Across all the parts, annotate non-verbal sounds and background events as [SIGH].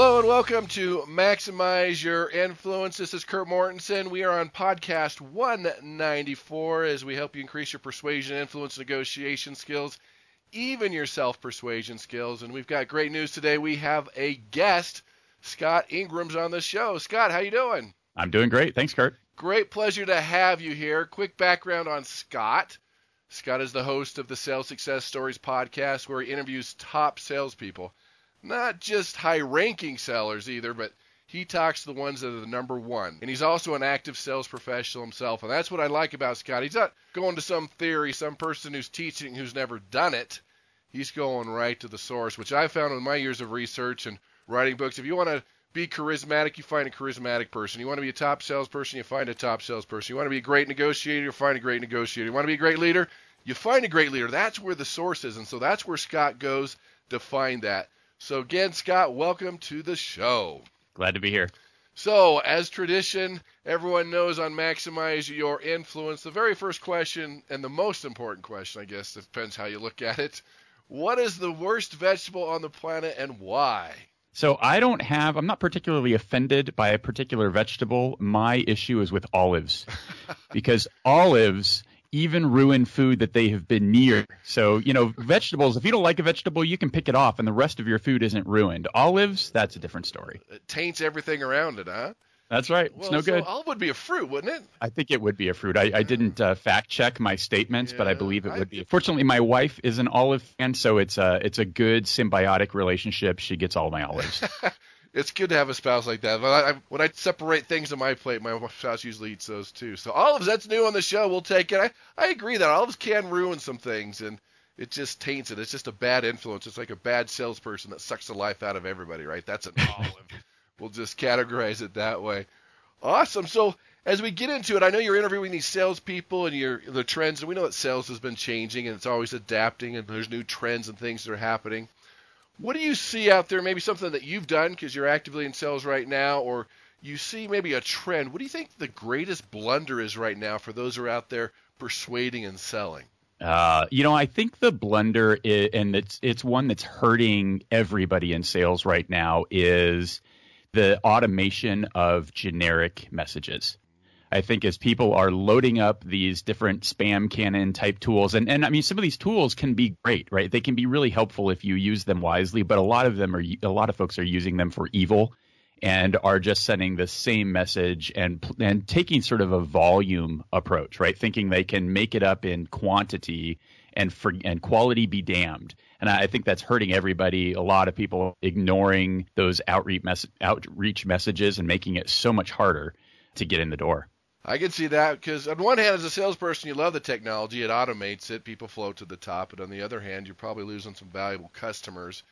Hello and welcome to Maximize Your Influence. This is Kurt Mortensen. We are on podcast 194 as we help you increase your persuasion, influence, negotiation skills, even your self-persuasion skills. And we've got great news today. We have a guest, Scott Ingram's on the show. Scott, how you doing? I'm doing great. Thanks, Kurt. Great pleasure to have you here. Quick background on Scott. Scott is the host of the Sales Success Stories podcast where he interviews top salespeople not just high ranking sellers either, but he talks to the ones that are the number one. And he's also an active sales professional himself. And that's what I like about Scott. He's not going to some theory, some person who's teaching who's never done it. He's going right to the source, which I found in my years of research and writing books. If you want to be charismatic, you find a charismatic person. You want to be a top salesperson, you find a top salesperson. You want to be a great negotiator, you find a great negotiator. You want to be a great leader, you find a great leader. That's where the source is. And so that's where Scott goes to find that. So, again, Scott, welcome to the show. Glad to be here. So, as tradition, everyone knows on Maximize Your Influence, the very first question, and the most important question, I guess, depends how you look at it. What is the worst vegetable on the planet and why? So I don't have, I'm not particularly offended by a particular vegetable. My issue is with olives [LAUGHS] because olives even ruin food that they have been near. So, you know, vegetables, if you don't like a vegetable, you can pick it off and the rest of your food isn't ruined. Olives, that's a different story. It taints everything around it, huh? That's right. Well, it's no so good. Olive would be a fruit, wouldn't it? I think it would be a fruit. I, I didn't uh, fact check my statements, but I believe it I- would be. Fortunately, my wife is an olive fan, so it's a it's a good symbiotic relationship. She gets all my olives. [LAUGHS] It's good to have a spouse like that. But I, I, when I separate things on my plate, my spouse usually eats those too. So olives, that's new on the show. We'll take it. I, I agree that olives can ruin some things, and it just taints it. It's just a bad influence. It's like a bad salesperson that sucks the life out of everybody, right? That's an olive. [LAUGHS] we'll just categorize it that way. Awesome. So as we get into it, I know you're interviewing these salespeople and your the trends, and we know that sales has been changing and it's always adapting, and there's new trends and things that are happening. What do you see out there? Maybe something that you've done because you're actively in sales right now, or you see maybe a trend. What do you think the greatest blunder is right now for those who are out there persuading and selling? Uh, you know, I think the blunder, i and it's it's one that's hurting everybody in sales right now, is the automation of generic messages. I think as people are loading up these different spam cannon type tools, and, and I mean, some of these tools can be great, right? They can be really helpful if you use them wisely, but a lot of them are, a lot of folks are using them for evil and are just sending the same message and and taking sort of a volume approach, right? Thinking they can make it up in quantity and for, and quality be damned. And I think that's hurting everybody. A lot of people ignoring those outreach mess- outreach messages and making it so much harder to get in the door. I can see that because on one hand, as a salesperson, you love the technology; it automates it, people float to the top. But on the other hand, you're probably losing some valuable customers,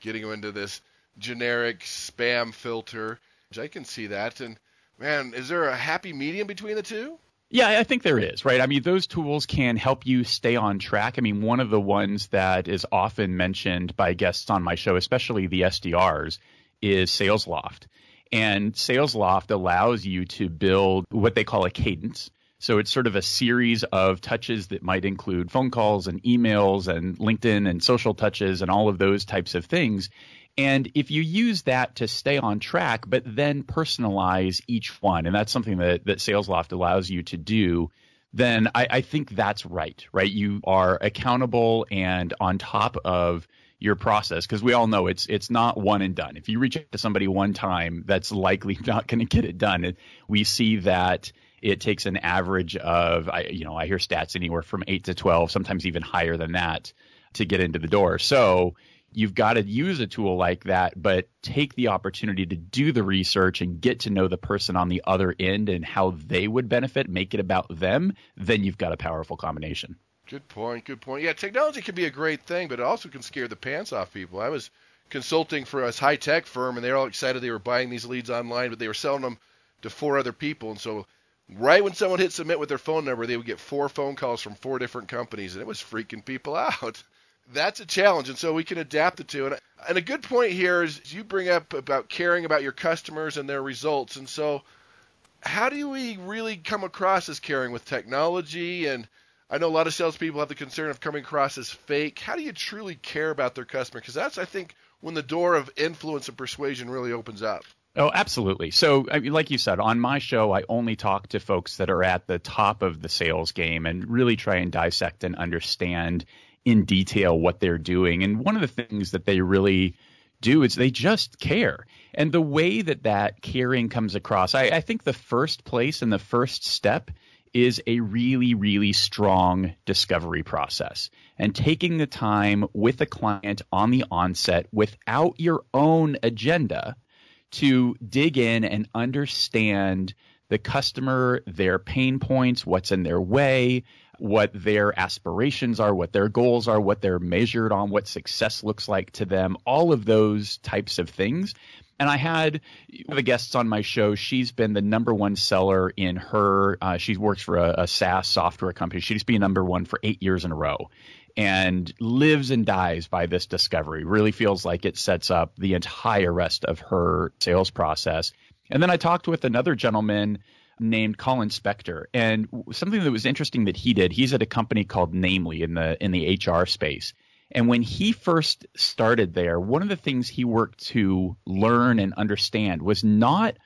getting them into this generic spam filter. I can see that. And man, is there a happy medium between the two? Yeah, I think there is, right? I mean, those tools can help you stay on track. I mean, one of the ones that is often mentioned by guests on my show, especially the SDRs, is SalesLoft. And SalesLoft allows you to build what they call a cadence. So it's sort of a series of touches that might include phone calls and emails and LinkedIn and social touches and all of those types of things. And if you use that to stay on track, but then personalize each one, and that's something that, that SalesLoft allows you to do, then I, I think that's right, right? You are accountable and on top of your process because we all know it's it's not one and done. If you reach out to somebody one time, that's likely [LAUGHS] not going to get it done. We see that it takes an average of I you know I hear stats anywhere from eight to twelve, sometimes even higher than that, to get into the door. So you've got to use a tool like that, but take the opportunity to do the research and get to know the person on the other end and how they would benefit, make it about them, then you've got a powerful combination. Good point. Good point. Yeah, technology can be a great thing, but it also can scare the pants off people. I was consulting for a high tech firm, and they were all excited they were buying these leads online, but they were selling them to four other people. And so right when someone hit submit with their phone number, they would get four phone calls from four different companies, and it was freaking people [LAUGHS] out. That's a challenge, and so we can adapt it to. And, and a good point here is you bring up about caring about your customers and their results, and so how do we really come across as caring with technology? And I know a lot of salespeople have the concern of coming across as fake. How do you truly care about their customer? Because that's, I think, when the door of influence and persuasion really opens up. Oh, absolutely. So, I mean, like you said, on my show, I only talk to folks that are at the top of the sales game and really try and dissect and understand in detail what they're doing. And one of the things that they really do is they just care. And the way that that caring comes across, I, I think the first place and the first step is a really, really strong discovery process and taking the time with a client on the onset without your own agenda to dig in and understand the customer, their pain points, what's in their way, what their aspirations are, what their goals are, what they're measured on, what success looks like to them, all of those types of things. And I had the guests on my show. She's been the number one seller in her. Uh, she works for a, a SaaS software company. She's been number one for eight years in a row and lives and dies by this discovery. Really feels like it sets up the entire rest of her sales process. And then I talked with another gentleman named Colin Spector, and something that was interesting that he did. He's at a company called Namely in the in the HR space. And when he first started there, one of the things he worked to learn and understand was not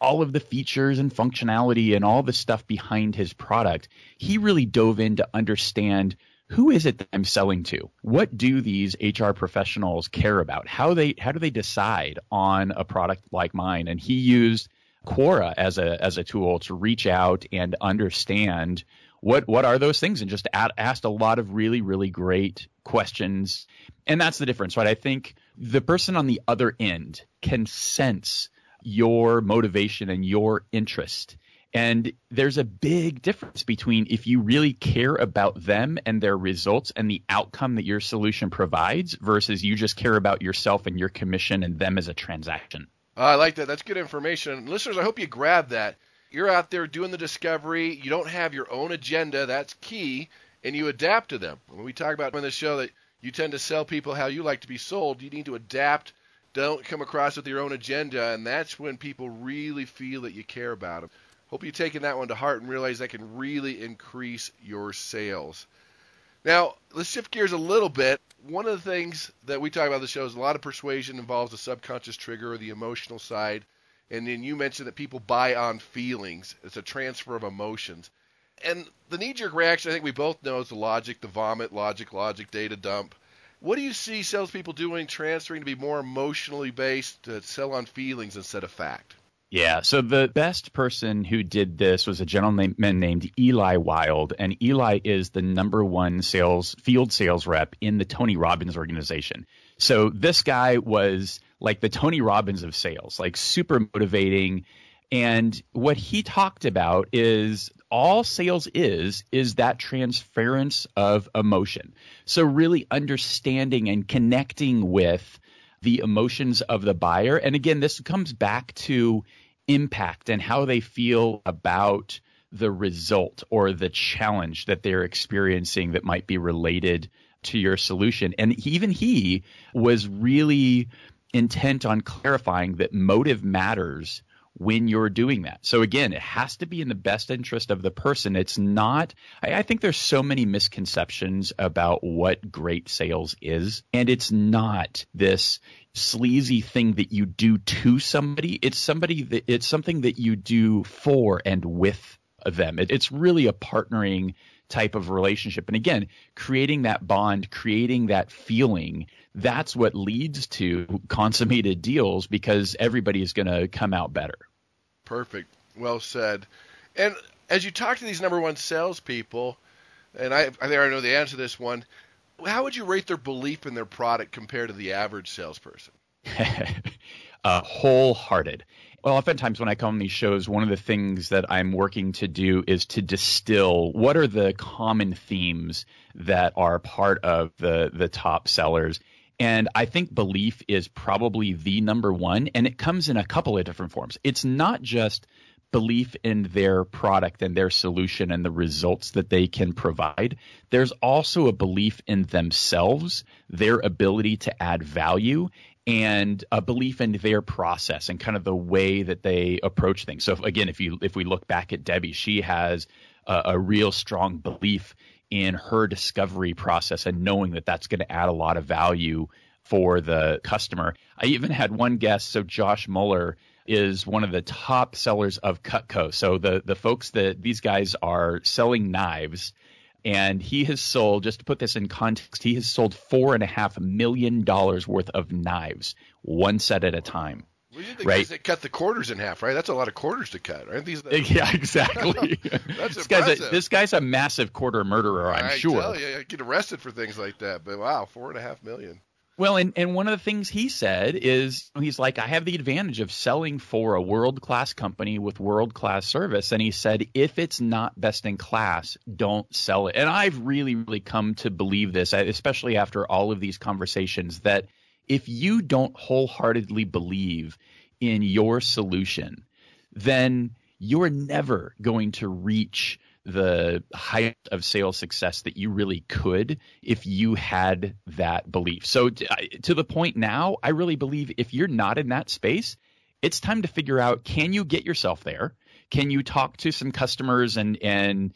all of the features and functionality and all the stuff behind his product. He really dove in to understand who is it that I'm selling to? What do these HR professionals care about? How they how do they decide on a product like mine? And he used Quora as a as a tool to reach out and understand what what are those things and just asked a lot of really really great questions. And that's the difference, right? I think the person on the other end can sense your motivation and your interest and there's a big difference between if you really care about them and their results and the outcome that your solution provides versus you just care about yourself and your commission and them as a transaction. I like that. That's good information. Listeners, I hope you grab that. You're out there doing the discovery. You don't have your own agenda. That's key. And you adapt to them. When we talk about on the show that you tend to sell people how you like to be sold, you need to adapt. Don't come across with your own agenda. And that's when people really feel that you care about them. Hope you've taken that one to heart and realize that can really increase your sales. Now, let's shift gears a little bit. One of the things that we talk about the show is a lot of persuasion involves the subconscious trigger or the emotional side. And then you mentioned that people buy on feelings. It's a transfer of emotions. And the knee jerk reaction, I think we both know, is the logic, the vomit, logic, logic, data dump. What do you see salespeople doing transferring to be more emotionally based to sell on feelings instead of fact? Yeah. So the best person who did this was a gentleman named Eli Wild, and Eli is the number one sales field sales rep in the Tony Robbins organization. So this guy was like the Tony Robbins of sales, like super motivating. And what he talked about is all sales is is that transference of emotion. So really understanding and connecting with the emotions of the buyer. And again, this comes back to impact and how they feel about the result or the challenge that they're experiencing that might be related to your solution. And even he was really intent on clarifying that motive matters when you're doing that. So again, it has to be in the best interest of the person. It's not, I, I, think there's so many misconceptions about what great sales is. And it's not this sleazy thing that you do to somebody. It's somebody that it's something that you do for and with them. It, it's really a partnering type of relationship. And again, creating that bond, creating that feeling, that's what leads to consummated deals because everybody is going to come out better. Perfect. Well said. And as you talk to these number one salespeople, and I, I think I know the answer to this one, how would you rate their belief in their product compared to the average salesperson? [LAUGHS] uh, wholehearted. Well, oftentimes when I come on these shows, one of the things that I'm working to do is to distill what are the common themes that are part of the the top sellers. And I think belief is probably the number one, and it comes in a couple of different forms. It's not just belief in their product and their solution and the results that they can provide. There's also a belief in themselves, their ability to add value, and a belief in their process and kind of the way that they approach things. So if, again, if you if we look back at Debbie, she has a, a real strong belief in her discovery process and knowing that that's going to add a lot of value for the customer. I even had one guest, so Josh Muller is one of the top sellers of Cutco. So the the folks that these guys are selling knives, and he has sold. Just to put this in context, he has sold four and a half million dollars worth of knives, one set at a time. Well, you right. They cut the quarters in half, right? That's a lot of quarters to cut, aren't these? The... [LAUGHS] Yeah, exactly. [LAUGHS] That's this guy's a, this guy's a massive quarter murderer, I'm I sure. Tell you, I get arrested for things like that. But wow, four and a half million. Well, and, and one of the things he said is he's like, I have the advantage of selling for a world class company with world class service. And he said, if it's not best in class, don't sell it. And I've really, really come to believe this, especially after all of these conversations, that if you don't wholeheartedly believe in your solution, then you're never going to reach the height of sales success that you really could if you had that belief. So to the point now, I really believe if you're not in that space, it's time to figure out can you get yourself there? Can you talk to some customers and and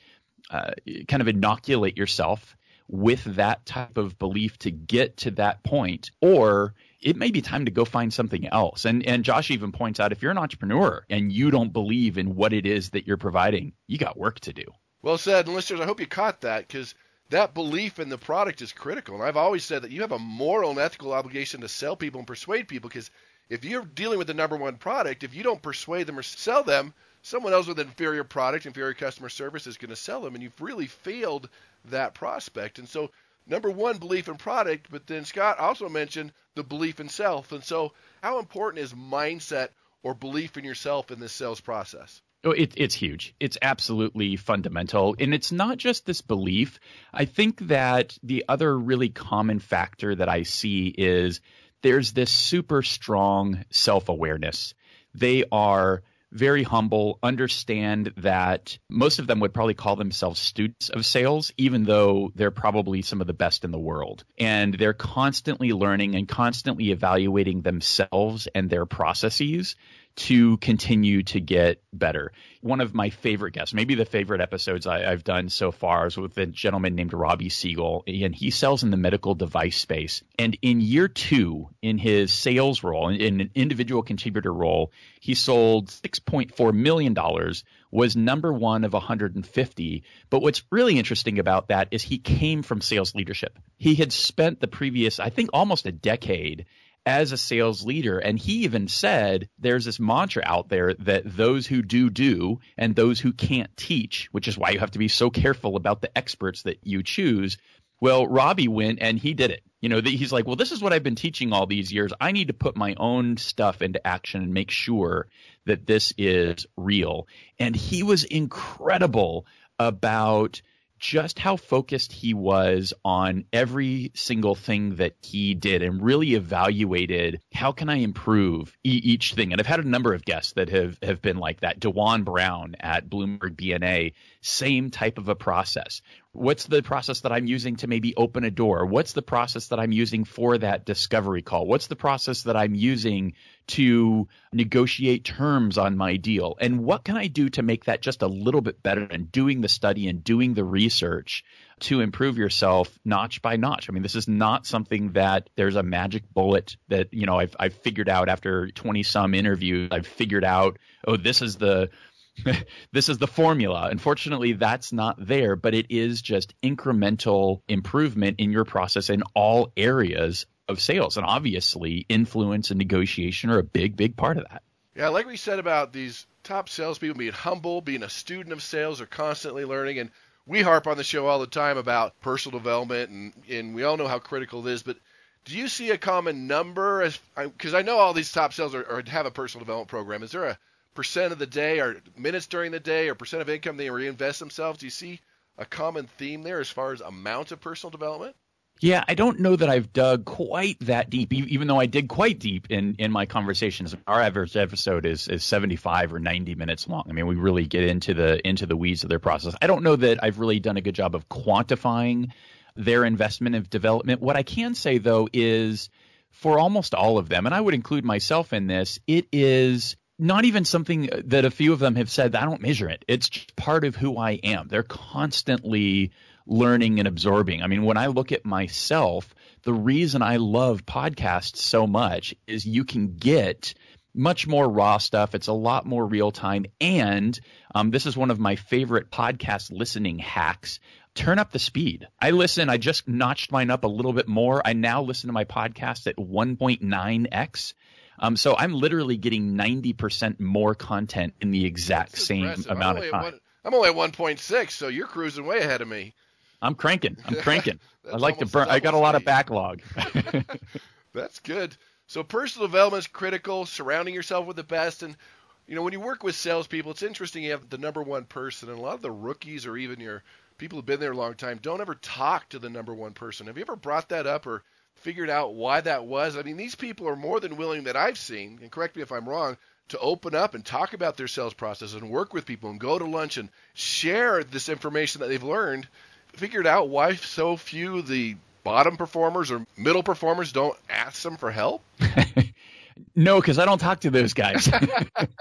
uh, kind of inoculate yourself with that type of belief to get to that point, or it may be time to go find something else. And and Josh even points out if you're an entrepreneur and you don't believe in what it is that you're providing, you got work to do. Well said, and listeners, I hope you caught that because that belief in the product is critical. And I've always said that you have a moral and ethical obligation to sell people and persuade people because if you're dealing with the number one product, if you don't persuade them or sell them, someone else with inferior product, inferior customer service is going to sell them, and you've really failed that prospect. And so, number one, belief in product, but then Scott also mentioned the belief in self. And so, how important is mindset or belief in yourself in this sales process? Oh, it, it's huge. It's absolutely fundamental. And it's not just this belief. I think that the other really common factor that I see is there's this super strong self awareness. They are very humble, understand that most of them would probably call themselves students of sales, even though they're probably some of the best in the world. And they're constantly learning and constantly evaluating themselves and their processes to continue to get better. One of my favorite guests, maybe the favorite episodes I, have done so far, is with a gentleman named Robbie Siegel, and he sells in the medical device space. And in year two, in his sales role, in an individual contributor role, he sold $6.4 million, was number one of 150. But what's really interesting about that is he came from sales leadership. He had spent the previous, I think, almost a decade as a sales leader. And he even said there's this mantra out there that those who do, do, and those who can't teach, which is why you have to be so careful about the experts that you choose. Well, Robbie went and he did it. You know, he's like, well, this is what I've been teaching all these years. I need to put my own stuff into action and make sure that this is real. And he was incredible about just how focused he was on every single thing that he did and really evaluated how can I improve e- each thing. And I've had a number of guests that have, have been like that. Dewan Brown at Bloomberg BNA, same type of a process. What's the process that I'm using to maybe open a door? What's the process that I'm using for that discovery call? What's the process that I'm using to negotiate terms on my deal? And what can I do to make that just a little bit better and doing the study and doing the research to improve yourself notch by notch? I mean, this is not something that there's a magic bullet that, you know, I've, I've figured out after 20 some interviews. I've figured out, oh, this is the, [LAUGHS] this is the formula. Unfortunately, that's not there, but it is just incremental improvement in your process in all areas of sales. And obviously, influence and negotiation are a big, big part of that. Yeah, like we said about these top salespeople being humble, being a student of sales, are constantly learning. And we harp on the show all the time about personal development, and, and we all know how critical it is. But do you see a common number? Because I know all these top sales are, are, have a personal development program. Is there a percent of the day or minutes during the day or percent of income they reinvest themselves? Do you see a common theme there as far as amount of personal development? Yeah, I don't know that I've dug quite that deep, even though I dig quite deep in, in my conversations. Our average episode is, is 75 or 90 minutes long. I mean, we really get into the into the weeds of their process. I don't know that I've really done a good job of quantifying their investment of development. What I can say though is for almost all of them, and I would include myself in this, it is not even something that a few of them have said I don't measure it. It's just part of who I am. They're constantly learning and absorbing. I mean, when I look at myself, the reason I love podcasts so much is you can get much more raw stuff. It's a lot more real time. And um, this is one of my favorite podcast listening hacks. Turn up the speed. I listen, I just notched mine up a little bit more. I now listen to my podcast at 1.9x. Um, so I'm literally getting 90% more content in the exact same amount of time. One, I'm only at 1.6, so you're cruising way ahead of me. I'm cranking. I'm [LAUGHS] cranking. I like to burn. I got a lot of backlog. [LAUGHS] [LAUGHS] That's good. So personal development is critical. Surrounding yourself with the best, and you know when you work with salespeople, it's interesting. You have the number one person, and a lot of the rookies or even your people who've been there a long time don't ever talk to the number one person. Have you ever brought that up or figured out why that was? I mean, these people are more than willing that I've seen, and correct me if I'm wrong, to open up and talk about their sales process and work with people and go to lunch and share this information that they've learned figured out why so few the bottom performers or middle performers don't ask them for help? [LAUGHS] no, because I don't talk to those guys.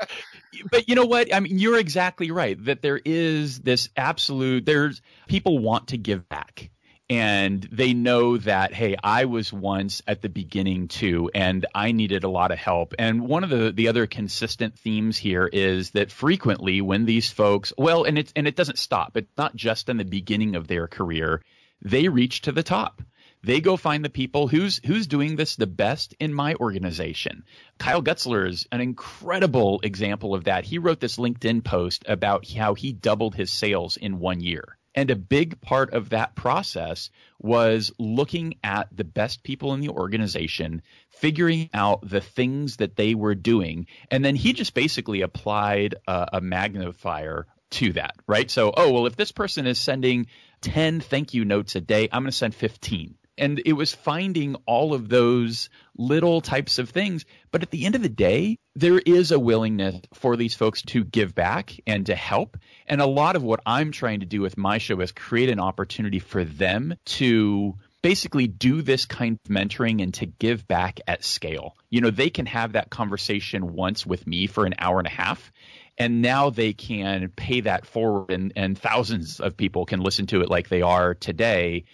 [LAUGHS] but you know what? I mean, you're exactly right that there is this absolute. There's people want to give back, and they know that hey i was once at the beginning too and i needed a lot of help and one of the the other consistent themes here is that frequently when these folks well and it's and it doesn't stop it's not just in the beginning of their career they reach to the top they go find the people who's who's doing this the best in my organization. Kyle Gutzler is an incredible example of that. He wrote this LinkedIn post about how he doubled his sales in one year. And a big part of that process was looking at the best people in the organization, figuring out the things that they were doing. And then he just basically applied a, a magnifier to that, right? So, oh, well, if this person is sending 10 thank you notes a day, I'm going to send 15 and it was finding all of those little types of things. But at the end of the day, there is a willingness for these folks to give back and to help. And a lot of what I'm trying to do with my show is create an opportunity for them to basically do this kind of mentoring and to give back at scale. You know, they can have that conversation once with me for an hour and a half. And now they can pay that forward, and, and thousands of people can listen to it like they are today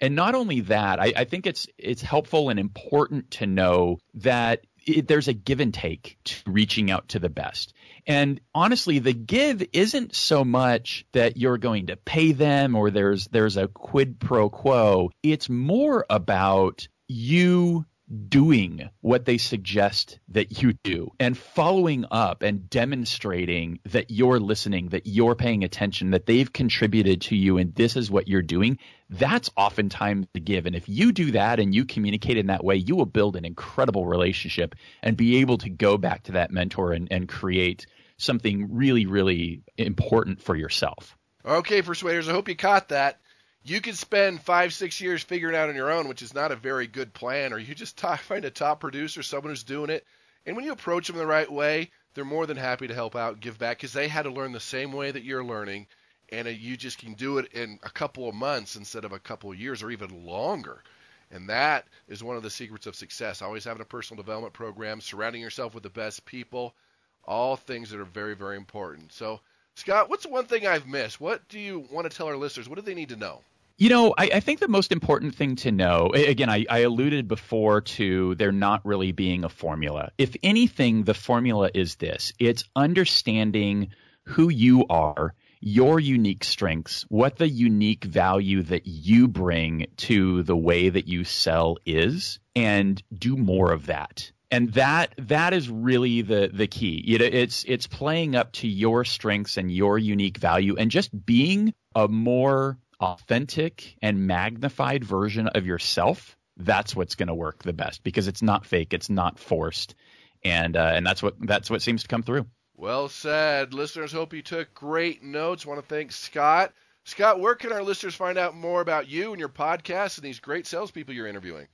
and not only that, I, I think it's it's helpful and important to know that it, there's a give and take to reaching out to the best. And honestly, the give isn't so much that you're going to pay them or there's there's a quid pro quo. It's more about you doing what they suggest that you do and following up and demonstrating that you're listening, that you're paying attention, that they've contributed to you and this is what you're doing, that's oftentimes the give. And if you do that and you communicate in that way, you will build an incredible relationship and be able to go back to that mentor and, and create something really, really important for yourself. Okay, persuaders, I hope you caught that you could spend five, six years figuring out on your own, which is not a very good plan, or you just [LAUGHS] find a top producer, someone who's doing it. And when you approach them the right way, they're more than happy to help out give back because they had to learn the same way that you're learning. And uh, you just can do it in a couple of months instead of a couple of years or even longer. And that is one of the secrets of success. Always having a personal development program, surrounding yourself with the best people, all things that are very, very important. So, Scott, what's one thing I've missed? What do you want to tell our listeners? What do they need to know? You know, I, I, think the most important thing to know, again, I, I, alluded before to there not really being a formula. If anything, the formula is this it's understanding who you are, your unique strengths, what the unique value that you bring to the way that you sell is, and do more of that. And that that is really the the key. You know, it's it's playing up to your strengths and your unique value, and just being a more authentic and magnified version of yourself, that's what's going to work the best because it's not fake, it's not forced, and uh, and that's what that's what seems to come through. Well said, listeners. Hope you took great notes. Want to thank Scott. Scott, where can our listeners find out more about you and your podcast and these great salespeople you're interviewing?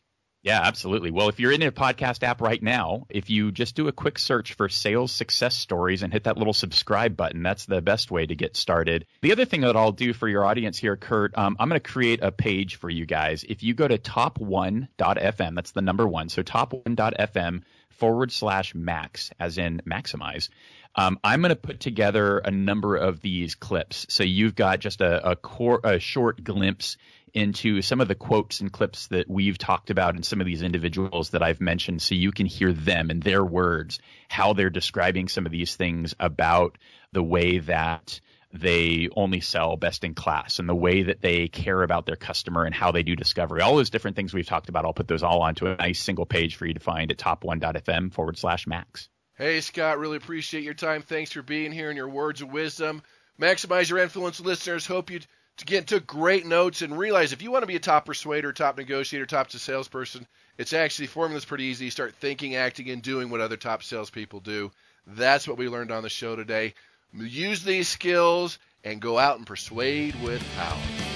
Yeah, absolutely. Well, if you're in a podcast app right now, if you just do a quick search for sales success stories and hit that little subscribe button, that's the best way to get started. The other thing that I'll do for your audience here, Kurt, um, I'm going to create a page for you guys. If you go to top1.fm, that's the number one, so top1.fm forward slash max, as in maximize. Um, I'm going to put together a number of these clips. So you've got just a, a, core, a short glimpse into some of the quotes and clips that we've talked about and some of these individuals that I've mentioned so you can hear them and their words, how they're describing some of these things about the way that they only sell best in class and the way that they care about their customer and how they do discovery. All those different things we've talked about, I'll put those all onto a nice single page for you to find at top1.fm forward slash max. Hey, Scott, really appreciate your time. Thanks for being here and your words of wisdom. Maximize your influence, listeners. Hope you get took great notes and realize if you want to be a top persuader, top negotiator, top salesperson, it's actually formula's pretty easy. Start thinking, acting, and doing what other top salespeople do. That's what we learned on the show today. Use these skills and go out and persuade with power.